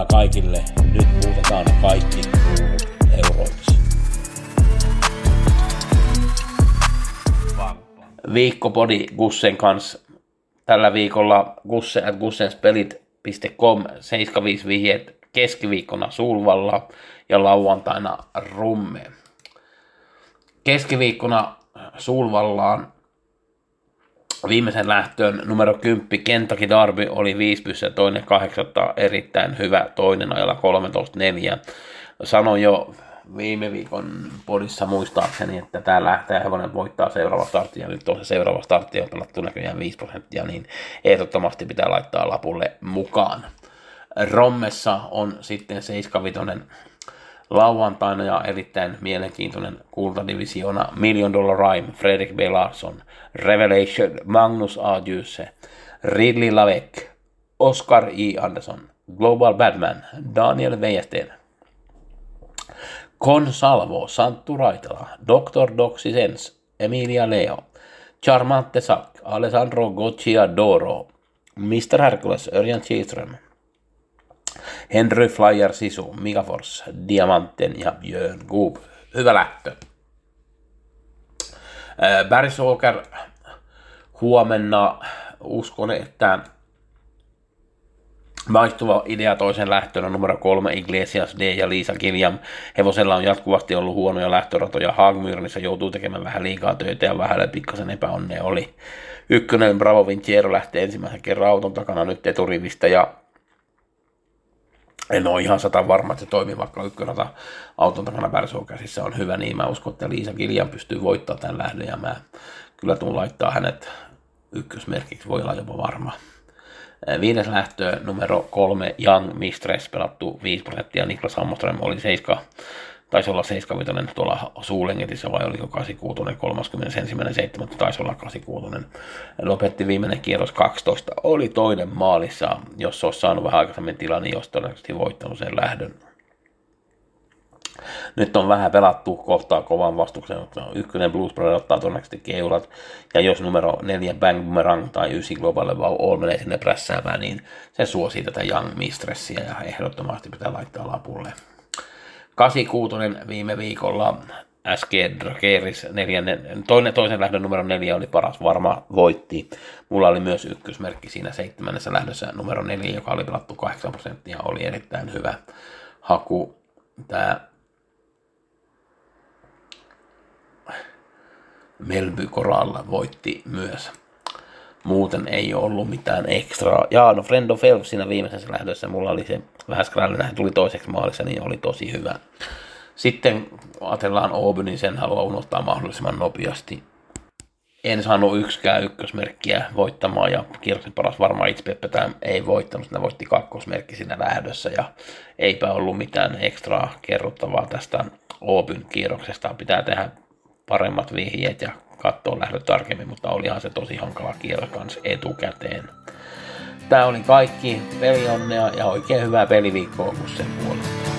Pelionnea kaikille. Nyt muutetaan kaikki kruunut euroiksi. Viikkopodi Gussen kanssa. Tällä viikolla Gusse at gussenspelit.com 75 vihjeet keskiviikkona Sulvalla ja lauantaina Rumme. Keskiviikkona Sulvallaan viimeisen lähtöön numero 10 Kentucky Darby oli 5 pyssä toinen kahdeksatta erittäin hyvä toinen ajalla 13.4. Sanoin jo viime viikon podissa muistaakseni, että tämä lähtee hevonen voittaa seuraava startti ja nyt on se seuraava startti on pelattu näköjään 5 prosenttia, niin ehdottomasti pitää laittaa lapulle mukaan. Rommessa on sitten 75 lauantaina ja erittäin mielenkiintoinen kultadivisiona Million Dollar Rhyme, Fredrik B. Larsson, Revelation, Magnus A. Djuse, Ridley Lavec, Oscar E. Anderson, Global Badman, Daniel Wäjersten, Consalvo, Santtu Raitala, Dr. Doxy Sens, Emilia Leo, Charmante Sack, Alessandro Gocciadoro, Mr. Hercules, Örjan Kihlström, Henry Flyer Sisu, Migafors, Diamanten ja Björn Goob. Hyvä lähtö. Äh, Walker huomenna uskon, että vaihtuva idea toisen lähtöön on numero kolme Iglesias D ja Liisa Gilliam. Hevosella on jatkuvasti ollut huonoja lähtöratoja. Haagmyyrissä joutuu tekemään vähän liikaa töitä ja vähän pikkasen epäonnea oli. Ykkönen Bravo Vinciero lähtee ensimmäisen kerran auton takana nyt eturivistä ja en ole ihan sata varma, että se toimii, vaikka ykkörata auton takana Bärsoon käsissä. On hyvä, niin mä uskon, että Liisa Kiljan pystyy voittamaan tämän lähdön ja mä kyllä tuun laittaa hänet ykkösmerkiksi, voi olla jopa varma. Viides lähtö numero kolme Young Mistress pelattu 5 prosenttia, Niklas Hammoström oli 7, taisi olla 75 tuolla Suulengetissä vai oliko 86, 31.7. taisi olla 86. Lopetti viimeinen kierros 12, oli toinen maalissa, jos olisi saanut vähän aikaisemmin tilan, niin olisi todennäköisesti voittanut sen lähdön. Nyt on vähän pelattu kohtaa kovan vastuksen, mutta ykkönen Blues Brother ottaa todennäköisesti keulat, ja jos numero neljä Bang Boomerang tai ysi Global All menee sinne prässäämään, niin se suosii tätä Young Mistressia ja ehdottomasti pitää laittaa lapulle. 86 viime viikolla SG Drakeris toinen, toisen lähdön numero neljä oli paras varma, voitti. Mulla oli myös ykkösmerkki siinä seitsemännessä lähdössä numero neljä, joka oli pelattu 8 prosenttia, oli erittäin hyvä haku. Tämä Melby Koralla voitti myös. Muuten ei ollut mitään ekstraa. Ja no Friend of Elf siinä viimeisessä lähdössä, mulla oli se vähän skrällinä, tuli toiseksi maalissa, niin oli tosi hyvä. Sitten ajatellaan Oby, niin sen haluaa unohtaa mahdollisimman nopeasti. En saanut yksikään ykkösmerkkiä voittamaan ja kierroksen paras varmaan itse tämä ei voittanut, ne voitti kakkosmerkki siinä lähdössä ja eipä ollut mitään ekstraa kerrottavaa tästä Obyn kierroksesta. Pitää tehdä paremmat vihjeet ja katsoa lähdöt tarkemmin, mutta olihan se tosi hankala kierros kanssa etukäteen. Tämä oli kaikki. Pelionnea ja oikein hyvää peliviikkoa kun sen puolesta.